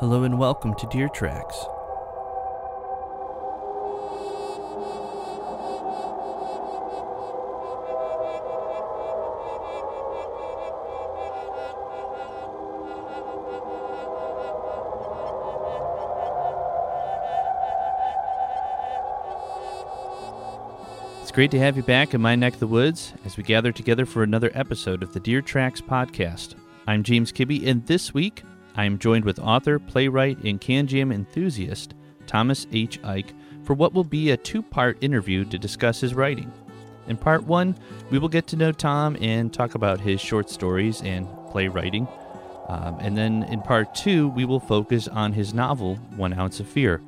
Hello and welcome to Deer Tracks. It's great to have you back in my neck of the woods as we gather together for another episode of the Deer Tracks podcast. I'm James Kibbe, and this week I am joined with author, playwright, and Kan Jam enthusiast Thomas H. Iak for what will be a two part interview to discuss his writing. In part one, we will get to know Tom and talk about his short stories and playwriting. Um, and then in part two, we will focus on his novel, One Ounce of Fear.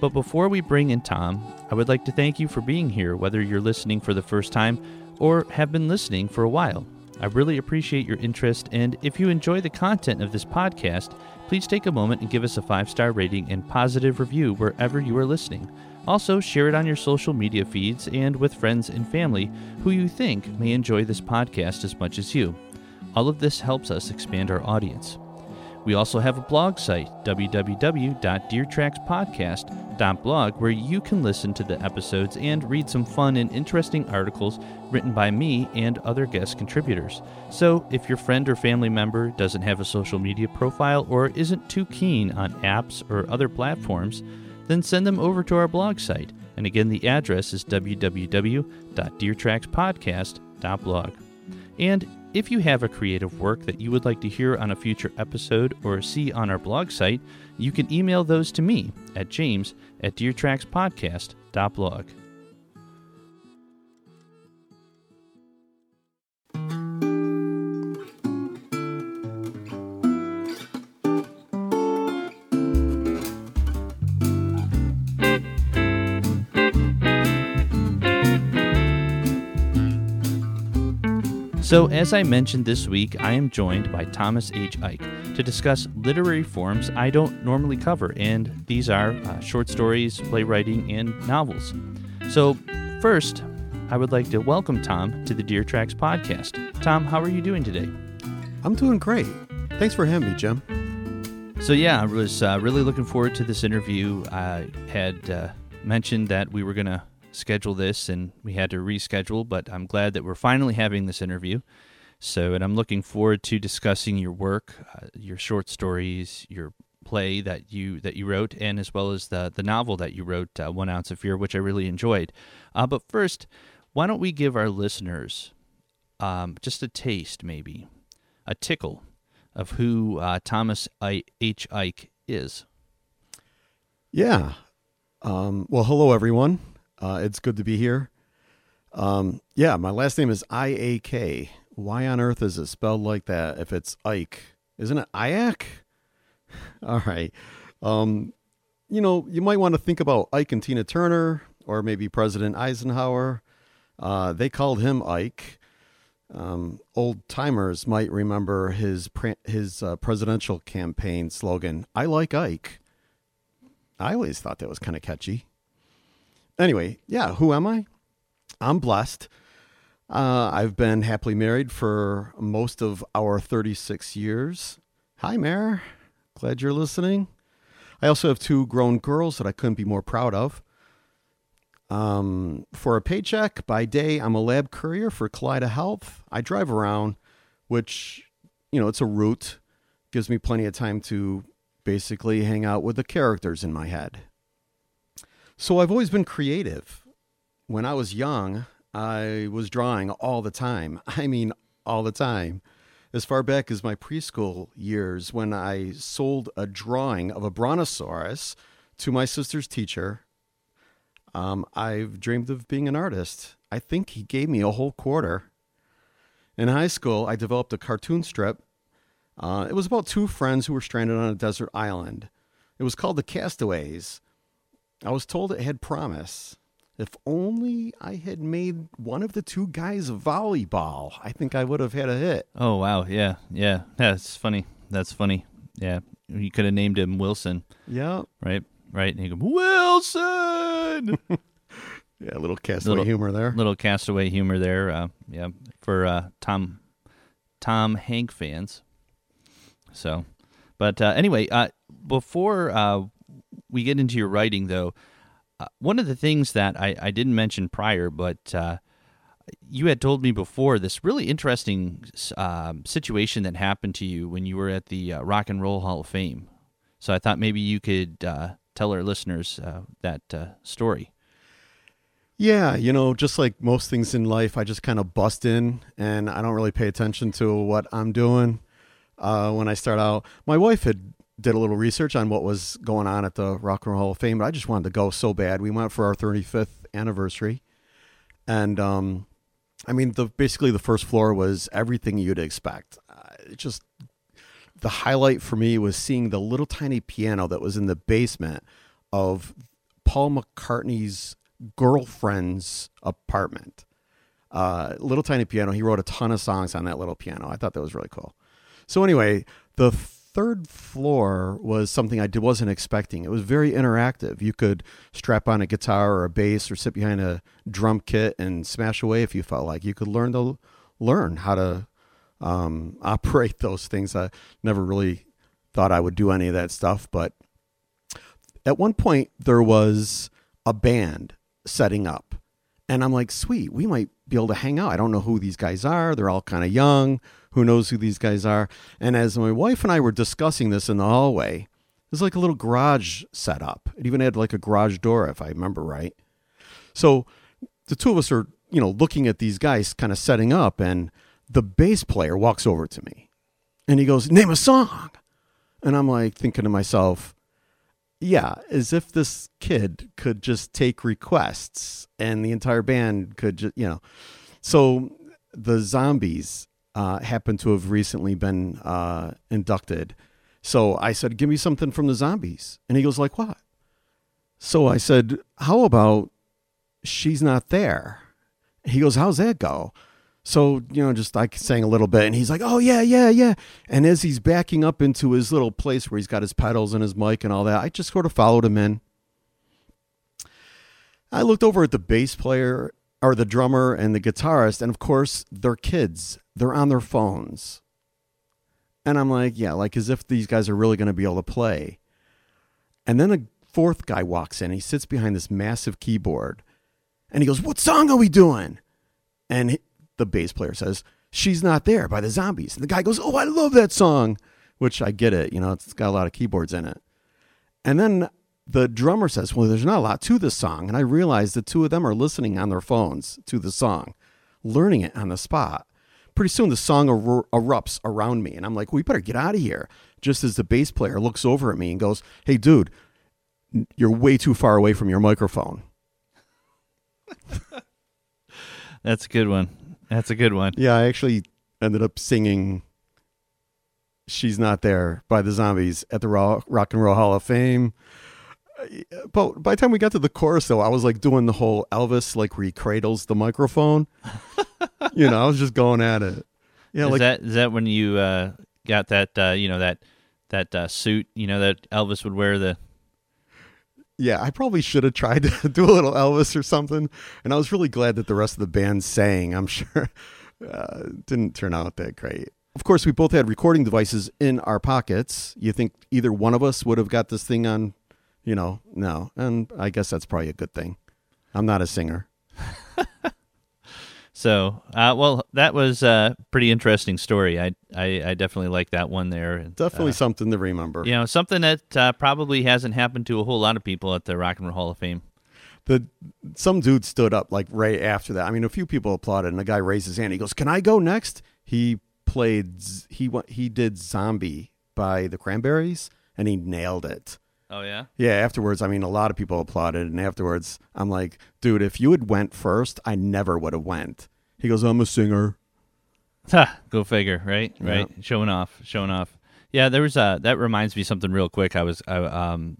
But before we bring in Tom, I would like to thank you for being here, whether you're listening for the first time or have been listening for a while. I really appreciate your interest, and if you enjoy the content of this podcast, please take a moment and give us a five star rating and positive review wherever you are listening. Also, share it on your social media feeds and with friends and family who you think may enjoy this podcast as much as you. All of this helps us expand our audience. We also have a blog site, www.deertrackspodcast.blog, where you can listen to the episodes and read some fun and interesting articles written by me and other guest contributors. So, if your friend or family member doesn't have a social media profile or isn't too keen on apps or other platforms, then send them over to our blog site. And again, the address is www.deertrackspodcast.blog. And if you have a creative work that you would like to hear on a future episode or see on our blog site, you can email those to me at james at deertrackspodcast.blog. So, as I mentioned this week, I am joined by Thomas H. Iak to discuss literary forms I don't normally cover, and these are uh, short stories, playwriting, and novels. So, first, I would like to welcome Tom to the Deer Tracks podcast. Tom, how are you doing today? I'm doing great. Thanks for having me, Jim. So, yeah, I was uh, really looking forward to this interview. I had uh, mentioned that we were going to schedule this and we had to reschedule, but I'm glad that we're finally having this interview. So, and I'm looking forward to discussing your work, uh, your short stories, your play that you that you wrote, and as well as the the novel that you wrote, uh, One Ounce of Fear, which I really enjoyed. Uh, but first, why don't we give our listeners um, just a taste, maybe a tickle, of who uh, Thomas I- H. Iak is? Yeah. Um, well, hello, everyone. Uh, it's good to be here. Um, yeah, my last name is I A K. Why on earth is it spelled like that if it's Ike? Isn't it Iac? All right. Um, you know, you might want to think about Ike and Tina Turner or maybe President Eisenhower. Uh, they called him Ike. Um, old timers might remember his pre- his uh, presidential campaign slogan, "I like Ike." I always thought that was kind of catchy. Anyway, yeah, who am I? I'm blessed. Uh, I've been happily married for most of our 36 years. Hi, Mare. Glad you're listening. I also have two grown girls that I couldn't be more proud of. Um, for a paycheck, by day, I'm a lab courier for Kaleida Health. I drive around, which, you know, it's a route, gives me plenty of time to basically hang out with the characters in my head. So I've always been creative. When I was young, I was drawing all the time. I mean, all the time. As far back as my preschool years, when I sold a drawing of a brontosaurus to my sister's teacher, um, I've dreamed of being an artist. I think he gave me a whole quarter. In high school, I developed a cartoon strip. Uh, it was about two friends who were stranded on a desert island. It was called The Castaways. I was told it had promise. If only I had made one of the two guys volleyball, I think I would have had a hit. Oh wow, yeah, yeah, that's funny. That's funny. Yeah, you could have named him Wilson. Yeah, right, right. And you go Wilson. yeah, a little castaway Little- humor there. Little castaway humor there. Uh, yeah, for uh, Tom Tom Hank fans. So, But uh, anyway, uh, before uh, we get into your writing, though, uh, one of the things that I, I didn't mention prior, but uh, you had told me before this really interesting um, situation that happened to you when you were at the uh, Rock and Roll Hall of Fame. So I thought maybe you could tell our listeners that story. Yeah, you know, just like most things in life, I just kind of bust in and I don't really pay attention to what I'm doing uh, when I start out. My wife had did a little research on what was going on at the Rock and Roll Hall of Fame, but I just wanted to go so bad. We went for our 35th anniversary, and um, I mean, the basically the first floor was everything you'd expect. Uh, it just the highlight for me was seeing the little tiny piano that was in the basement of Paul McCartney's girlfriend's apartment. Uh, little tiny piano. He wrote a ton of songs on that little piano. I thought that was really cool. So anyway, the third floor was something I wasn't expecting. It was very interactive. You could strap on a guitar or a bass or sit behind a drum kit and smash away if you felt like. You could learn to learn how to um, operate those things. I never really thought I would do any of that stuff, but at one point there was a band setting up. And I'm like, sweet, we might be able to hang out. I don't know who these guys are. They're all kind of young. Who knows who these guys are? And as my wife and I were discussing this in the hallway, there's like a little garage set up. It even had like a garage door, if I remember right. So the two of us are, you know, looking at these guys kind of setting up, and the bass player walks over to me and he goes, Name a song. And I'm like thinking to myself, yeah, as if this kid could just take requests and the entire band could just, you know. So the zombies uh, happen to have recently been uh, inducted. So I said, Give me something from the zombies. And he goes, Like what? So I said, How about She's Not There? He goes, How's that go? So, you know, just like saying a little bit, and he's like, oh, yeah, yeah, yeah. And as he's backing up into his little place where he's got his pedals and his mic and all that, I just sort of followed him in. I looked over at the bass player or the drummer and the guitarist, and of course, they're kids. They're on their phones. And I'm like, yeah, like as if these guys are really going to be able to play. And then a fourth guy walks in. He sits behind this massive keyboard and he goes, What song are we doing? And the bass player says, She's Not There by the Zombies. And the guy goes, Oh, I love that song, which I get it. You know, it's got a lot of keyboards in it. And then the drummer says, Well, there's not a lot to this song. And I realize the two of them are listening on their phones to the song, learning it on the spot. Pretty soon the song er- erupts around me. And I'm like, We better get out of here. Just as the bass player looks over at me and goes, Hey, dude, you're way too far away from your microphone. That's a good one. That's a good one. Yeah, I actually ended up singing She's Not There by the Zombies at the Rock and Roll Hall of Fame. But by the time we got to the chorus, though, I was like doing the whole Elvis, like where he cradles the microphone. you know, I was just going at it. Yeah, is like, that is that when you uh, got that uh, you know that that uh, suit you know that Elvis would wear the yeah, I probably should have tried to do a little Elvis or something. And I was really glad that the rest of the band sang. I'm sure uh, didn't turn out that great. Of course, we both had recording devices in our pockets. You think either one of us would have got this thing on, you know, no. And I guess that's probably a good thing. I'm not a singer. So, uh, well, that was a pretty interesting story. I, I, I definitely like that one there. Definitely uh, something to remember. You know, something that uh, probably hasn't happened to a whole lot of people at the Rock and Roll Hall of Fame. The some dude stood up like right after that. I mean, a few people applauded, and the guy raised his hand. He goes, "Can I go next?" He played he he did "Zombie" by the Cranberries, and he nailed it. Oh yeah. Yeah. Afterwards, I mean, a lot of people applauded, and afterwards, I'm like, dude, if you had went first, I never would have went. He goes, I'm a singer. Ha, go figure, right? Right. Yeah. Showing off, showing off. Yeah, there was a that reminds me something real quick. I was I um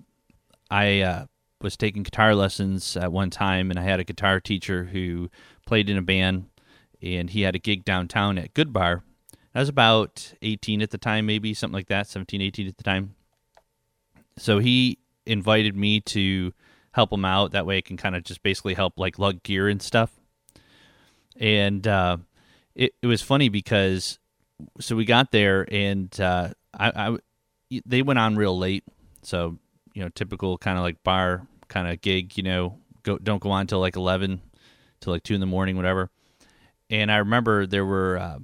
I uh was taking guitar lessons at one time and I had a guitar teacher who played in a band and he had a gig downtown at Good Bar. I was about 18 at the time, maybe something like that, 17, 18 at the time. So he invited me to help him out. That way I can kind of just basically help like lug gear and stuff and uh, it, it was funny because so we got there and uh, I, I they went on real late, so you know, typical kind of like bar kind of gig. You know, go don't go on till like eleven, till like two in the morning, whatever. And I remember there were uh,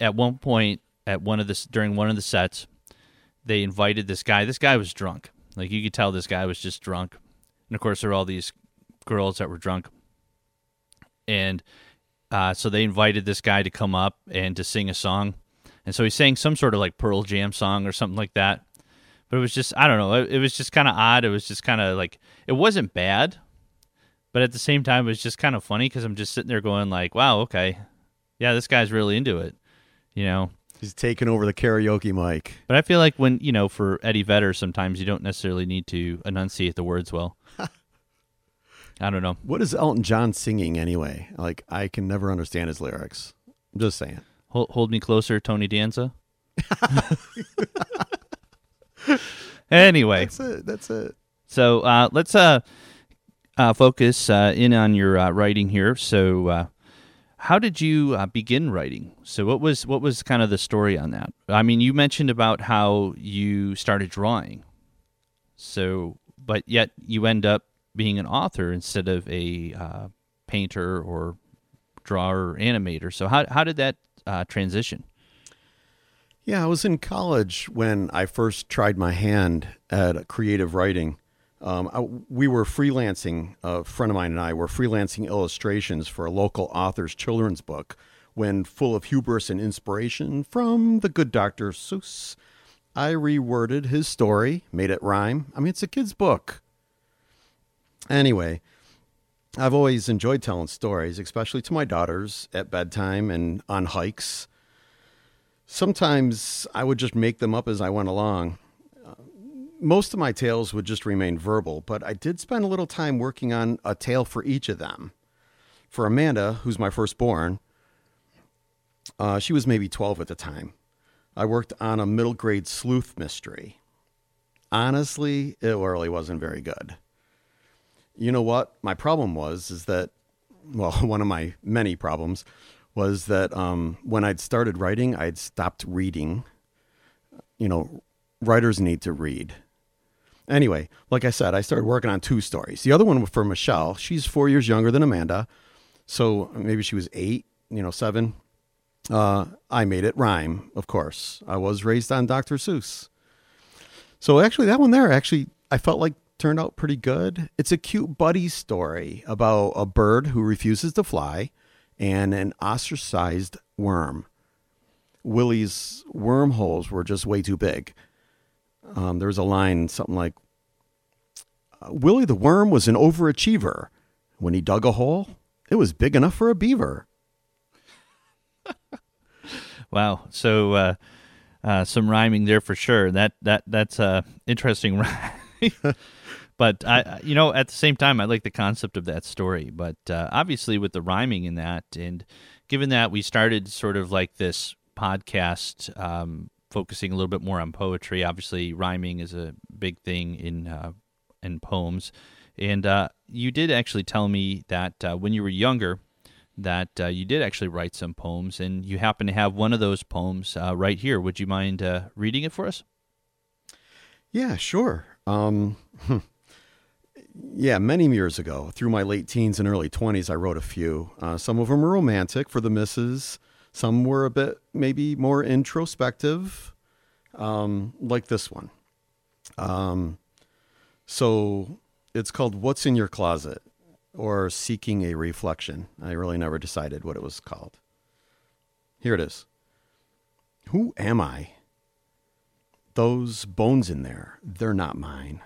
at one point at one of the during one of the sets, they invited this guy. This guy was drunk. Like you could tell, this guy was just drunk. And of course, there were all these girls that were drunk. And uh, so they invited this guy to come up and to sing a song. And so he sang some sort of like Pearl Jam song or something like that. But it was just, I don't know, it, it was just kind of odd. It was just kind of like, it wasn't bad. But at the same time, it was just kind of funny because I'm just sitting there going, like, wow, okay. Yeah, this guy's really into it. You know? He's taking over the karaoke mic. But I feel like when, you know, for Eddie Vedder, sometimes you don't necessarily need to enunciate the words well. I don't know. What is Elton John singing anyway? Like I can never understand his lyrics. I'm just saying. Hold, hold me closer, Tony Danza. anyway, that's it. That's it. So uh, let's uh, uh, focus uh, in on your uh, writing here. So, uh, how did you begin writing? So, what was what was kind of the story on that? I mean, you mentioned about how you started drawing. So, but yet you end up being an author instead of a uh, painter or drawer or animator. So how how did that uh, transition? Yeah, I was in college when I first tried my hand at creative writing. Um, I, we were freelancing. A friend of mine and I were freelancing illustrations for a local author's children's book. When full of hubris and inspiration from the good Dr. Seuss, I reworded his story, made it rhyme. I mean, it's a kid's book. Anyway, I've always enjoyed telling stories, especially to my daughters at bedtime and on hikes. Sometimes I would just make them up as I went along. Most of my tales would just remain verbal, but I did spend a little time working on a tale for each of them. For Amanda, who's my firstborn, uh, she was maybe 12 at the time. I worked on a middle grade sleuth mystery. Honestly, it really wasn't very good you know what my problem was is that well one of my many problems was that um, when i'd started writing i'd stopped reading you know writers need to read anyway like i said i started working on two stories the other one was for michelle she's four years younger than amanda so maybe she was eight you know seven uh, i made it rhyme of course i was raised on dr seuss so actually that one there actually i felt like turned out pretty good. It's a cute buddy story about a bird who refuses to fly and an ostracized worm. Willie's wormholes were just way too big. Um, there was a line, something like uh, Willie the worm was an overachiever. When he dug a hole, it was big enough for a beaver. wow. So, uh, uh, some rhyming there for sure. That that that's uh, interesting rhyme. But I, you know, at the same time, I like the concept of that story. But uh, obviously, with the rhyming in that, and given that we started sort of like this podcast, um, focusing a little bit more on poetry. Obviously, rhyming is a big thing in uh, in poems. And uh, you did actually tell me that uh, when you were younger, that uh, you did actually write some poems, and you happen to have one of those poems uh, right here. Would you mind uh, reading it for us? Yeah, sure. Um, yeah, many years ago, through my late teens and early 20s, I wrote a few. Some of them were romantic for the misses, some were a bit maybe more introspective, um, like this one. Um, so it's called What's in Your Closet or Seeking a Reflection. I really never decided what it was called. Here it is Who am I? Those bones in there, they're not mine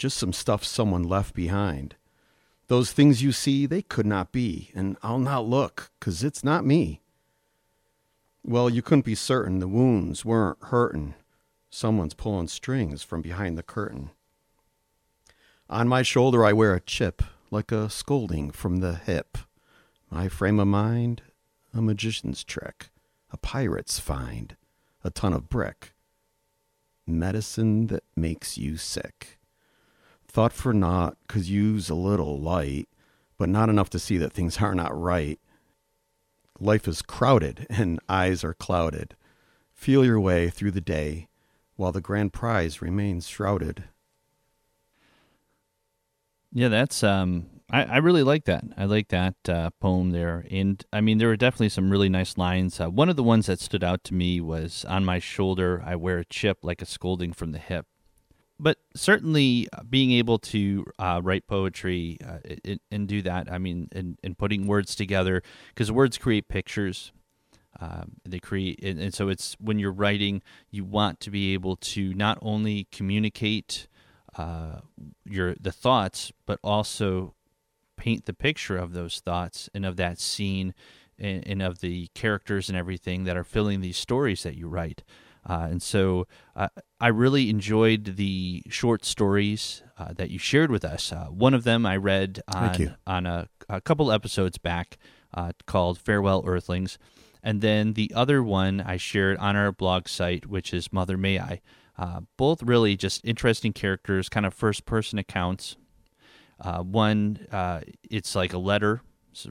just some stuff someone left behind. Those things you see, they could not be, and I'll not look, 'cause it's not me. Well, you couldn't be certain the wounds weren't hurtin'. Someone's pulling strings from behind the curtain. On my shoulder, I wear a chip, like a scolding from the hip. My frame of mind, a magician's trick, a pirate's find, a ton of brick. Medicine that makes you sick. Thought for naught, cause you's a little light, but not enough to see that things are not right. Life is crowded and eyes are clouded. Feel your way through the day while the grand prize remains shrouded. Yeah, that's um I, I really like that. I like that uh, poem there. And I mean there were definitely some really nice lines. Uh, one of the ones that stood out to me was on my shoulder I wear a chip like a scolding from the hip. But certainly uh, being able to uh, write poetry uh, it, and do that, I mean, and, and putting words together, because words create pictures. Um, they create, and, and so it's when you're writing, you want to be able to not only communicate uh, your the thoughts, but also paint the picture of those thoughts and of that scene and, and of the characters and everything that are filling these stories that you write. Uh, and so uh, I really enjoyed the short stories uh, that you shared with us. Uh, one of them I read on, on a, a, couple episodes back uh, called Farewell Earthlings. And then the other one I shared on our blog site, which is Mother May I. Uh, both really just interesting characters, kind of first person accounts. Uh, one, uh, it's like a letter,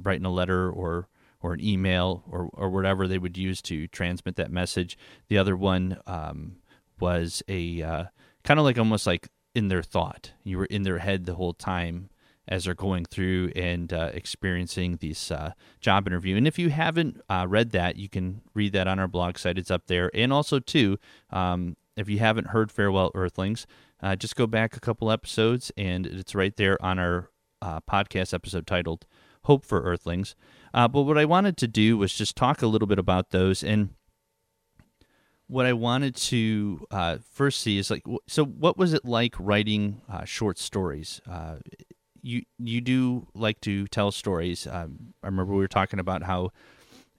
writing a letter or or an email or or whatever they would use to transmit that message. The other one um, was a uh, kind of like almost like in their thought. You were in their head the whole time as they're going through and uh, experiencing this uh, job interview. And if you haven't uh, read that, you can read that on our blog site. It's up there. And also, too, um, if you haven't heard Farewell Earthlings, uh, just go back a couple episodes and it's right there on our uh, podcast episode titled Hope for Earthlings. Uh, but what I wanted to do was just talk a little bit about those. And what I wanted to uh, first see is like, so what was it like writing uh, short stories? Uh, you you do like to tell stories. Um, I remember we were talking about how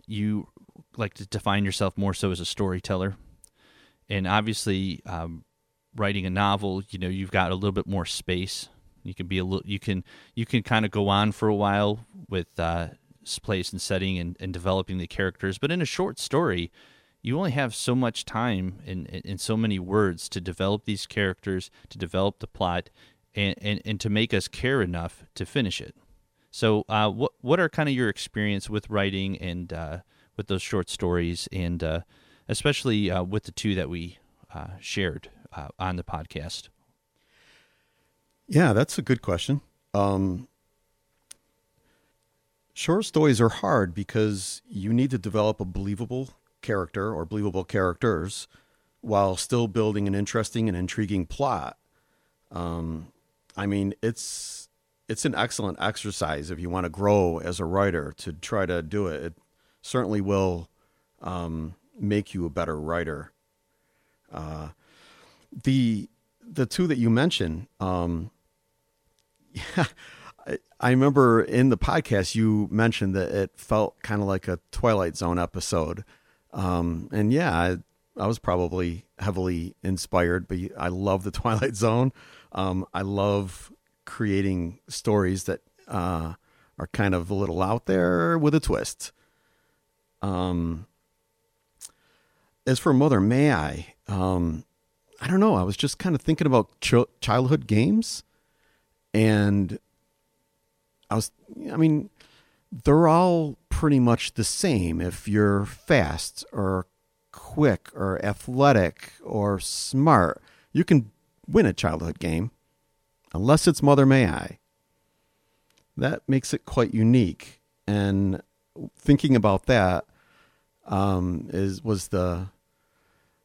you like to define yourself more so as a storyteller and obviously um, writing a novel you know you've got a little bit more space you can be a little you can you can kind of go on for a while with uh, place and setting and, and developing the characters but in a short story you only have so much time and, and so many words to develop these characters to develop the plot and, and, and to make us care enough to finish it so uh, what what are kind of your experience with writing and uh, with those short stories and uh, especially uh, with the two that we uh, shared uh, on the podcast? Yeah, that's a good question. Um, short stories are hard because you need to develop a believable character or believable characters while still building an interesting and intriguing plot. Um, I mean, it's it's an excellent exercise if you want to grow as a writer to try to do it. It certainly will um, make you a better writer. Uh, the the two that you mentioned, um, yeah, I, remember in the podcast you mentioned that it felt kind of like a Twilight Zone episode, um, and yeah, I, I, was probably heavily inspired. But I love the Twilight Zone. Um, I love creating stories that uh, are kind of a little out there with a twist. Um, as for Mother May I, um, I don't know. I was just kind of thinking about ch- childhood games, and I was, I mean, they're all pretty much the same. If you're fast or quick or athletic or smart, you can win a childhood game, unless it's Mother May I. That makes it quite unique. And thinking about that, um, is was the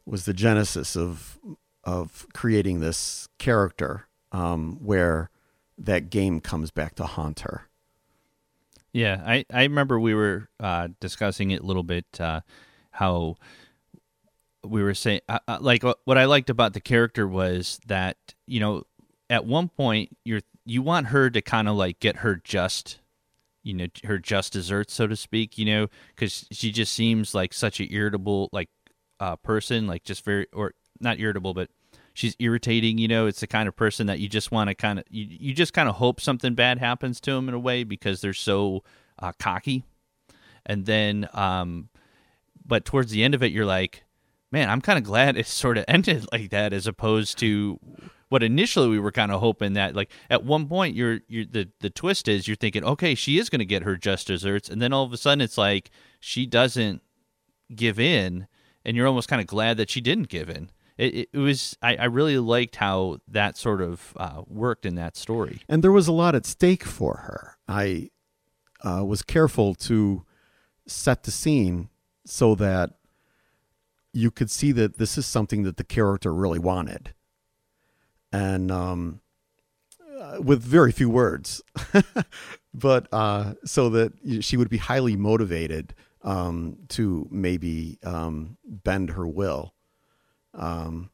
was the genesis of of creating this character um, where that game comes back to haunt her. Yeah, I, I remember we were uh, discussing it a little bit uh, how we were saying uh, uh like what I liked about the character was that you know at one point you're you want her to kind of like get her just you know her just desserts so to speak you know because she just seems like such an irritable like uh, person like just very or not irritable but she's irritating you know it's the kind of person that you just want to kind of you, you just kind of hope something bad happens to them in a way because they're so uh, cocky. And then um but towards the end of it you're like man i'm kind of glad it sort of ended like that as opposed to what initially we were kind of hoping that like at one point you're you're the the twist is you're thinking okay she is going to get her just desserts and then all of a sudden it's like she doesn't give in and you're almost kind of glad that she didn't give in it, it was I, I really liked how that sort of uh, worked in that story. And there was a lot at stake for her. I uh, was careful to set the scene so that you could see that this is something that the character really wanted. And um, uh, with very few words, but uh, so that she would be highly motivated um, to maybe um, bend her will. Um,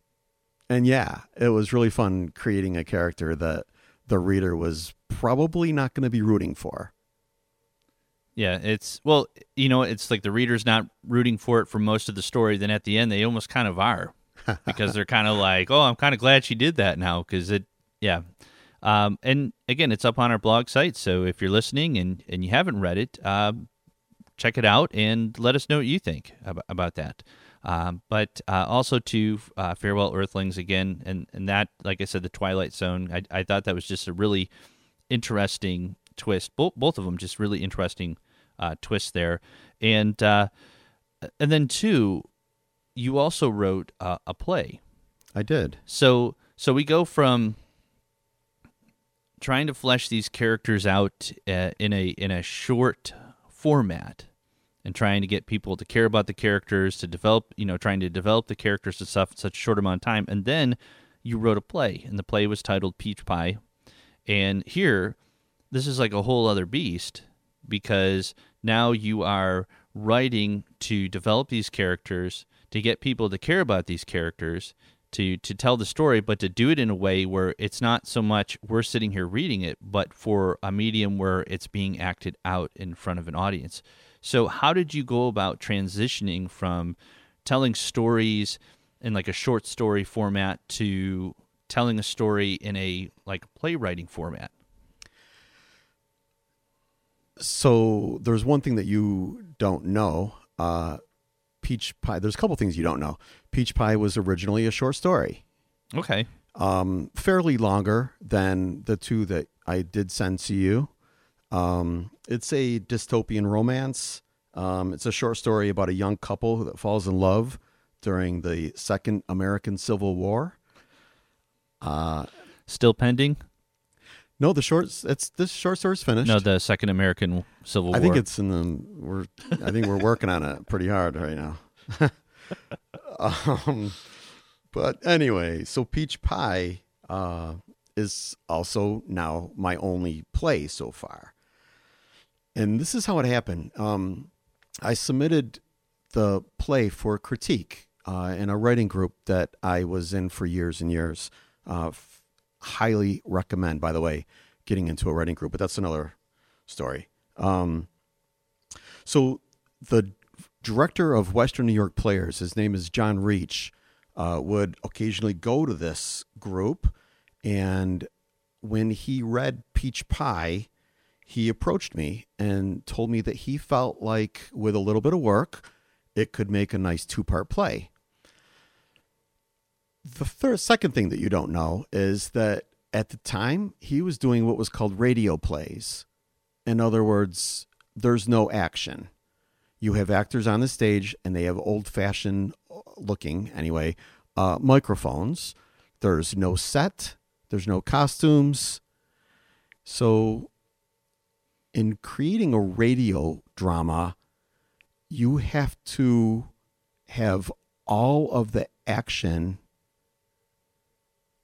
and yeah, it was really fun creating a character that the reader was probably not going to be rooting for. Yeah, it's well, you know, it's like the reader's not rooting for it for most of the story. Then at the end, they almost kind of are because they're kind of like, "Oh, I'm kind of glad she did that now," because it, yeah. Um, and again, it's up on our blog site, so if you're listening and and you haven't read it, uh, check it out and let us know what you think about, about that. Um, but uh, also to uh, Farewell Earthlings again, and, and that, like I said, the Twilight Zone. I, I thought that was just a really interesting twist. Both both of them just really interesting uh, twists there, and uh, and then two, you also wrote a play. I did. So so we go from trying to flesh these characters out uh, in a in a short format and trying to get people to care about the characters, to develop, you know, trying to develop the characters and stuff in such a short amount of time. And then you wrote a play, and the play was titled Peach Pie. And here, this is like a whole other beast because now you are writing to develop these characters, to get people to care about these characters, to to tell the story, but to do it in a way where it's not so much we're sitting here reading it, but for a medium where it's being acted out in front of an audience. So, how did you go about transitioning from telling stories in like a short story format to telling a story in a like playwriting format? So, there's one thing that you don't know. Uh, Peach Pie. There's a couple things you don't know. Peach Pie was originally a short story. Okay. Um, fairly longer than the two that I did send to you. Um, it's a dystopian romance. Um, it's a short story about a young couple that falls in love during the Second American Civil War. Uh, Still pending? No, the short it's this short story's finished. No, the Second American Civil War. I think it's in the we're I think we're working on it pretty hard right now. um, but anyway, so Peach Pie uh, is also now my only play so far and this is how it happened. Um, I submitted the play for critique uh, in a writing group that I was in for years and years. Uh, f- highly recommend, by the way, getting into a writing group, but that's another story. Um, so the director of Western New York Players, his name is John Reach, uh, would occasionally go to this group, and when he read Peach Pie, he approached me and told me that he felt like with a little bit of work, it could make a nice two part play. The third, second thing that you don't know is that at the time he was doing what was called radio plays. In other words, there's no action. You have actors on the stage and they have old fashioned looking, anyway, uh, microphones. There's no set, there's no costumes. So in creating a radio drama, you have to have all of the action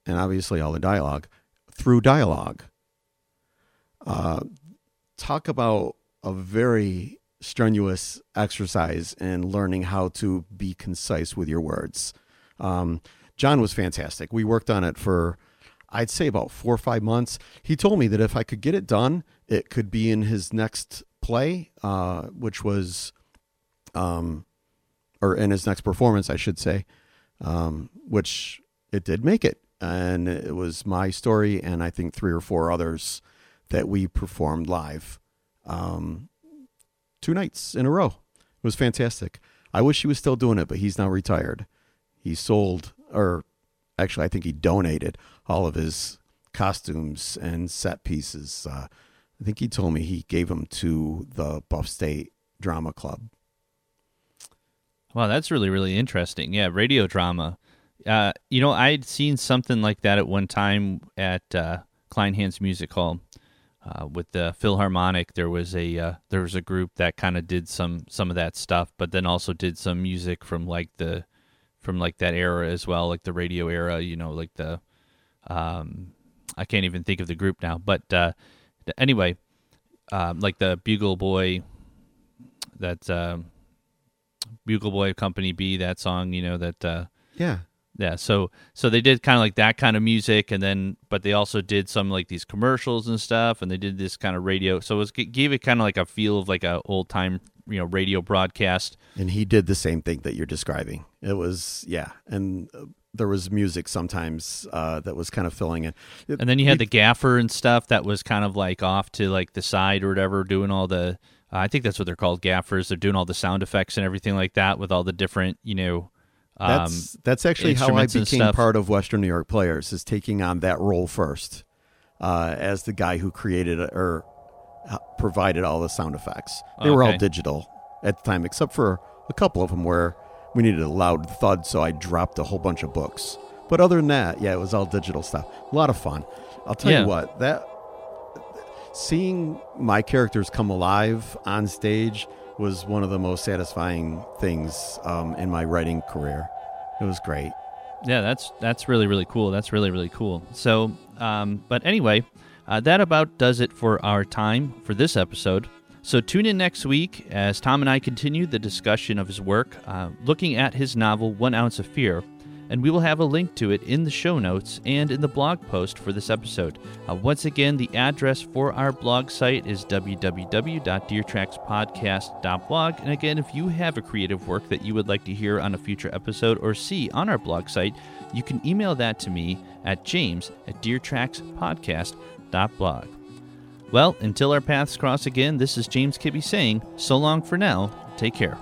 and obviously all the dialogue through dialogue. Uh, talk about a very strenuous exercise in learning how to be concise with your words. Um, John was fantastic. We worked on it for, I'd say, about four or five months. He told me that if I could get it done it could be in his next play, uh, which was, um, or in his next performance, I should say, um, which it did make it. And it was my story, and I think three or four others that we performed live um, two nights in a row. It was fantastic. I wish he was still doing it, but he's now retired. He sold, or actually, I think he donated all of his costumes and set pieces. Uh, I think he told me he gave them to the Buff State Drama Club. Wow, that's really really interesting. Yeah, radio drama. Uh, you know, I'd seen something like that at one time at uh, Kleinhans Music Hall. Uh, with the Philharmonic, there was a uh, there was a group that kind of did some some of that stuff, but then also did some music from like the from like that era as well, like the radio era. You know, like the um, I can't even think of the group now, but uh, anyway, um, like the Bugle Boy, that um, Bugle Boy Company B, that song, you know that. Uh, Yeah. yeah, so so they did kind of like that kind of music, and then but they also did some like these commercials and stuff, and they did this kind of radio. So it was, it gave it kind of like a feel of like a old time you know radio broadcast. And he did the same thing that you're describing. It was yeah, and uh, there was music sometimes uh, that was kind of filling in. It- And then you had we- the gaffer and stuff that was kind of like off to like the side or whatever, doing all the. Uh, I think that's what they're called, gaffers. They're doing all the sound effects and everything like that with all the different, you know. Um, That's that's actually how I became part of Western New York Players is taking on that role first, uh, as the guy who created or provided all the sound effects. They were all digital at the time, except for a couple of them where we needed a loud thud, so I dropped a whole bunch of books. But other than that, yeah, it was all digital stuff. A lot of fun. I'll tell Yeah. you what that seeing my characters come alive on stage was one of the most satisfying things um, in my writing career. It was great. Yeah, that's that's really really cool. That's really really cool. So, um, but anyway, uh, that about does it for our time for this episode. So tune in next week as Tom and I continue the discussion of his work, uh, looking at his novel One Ounce of Fear, and we will have a link to it in the show notes and in the blog post for this episode. Uh, once again, the address for our blog site is www.deertrackspodcast.blog. And again, if you have a creative work that you would like to hear on a future episode or see on our blog site, you can email that to me at james at deertrackspodcast.blog. Well, until our paths cross again, this is James Kibbe saying, so long for now, take care.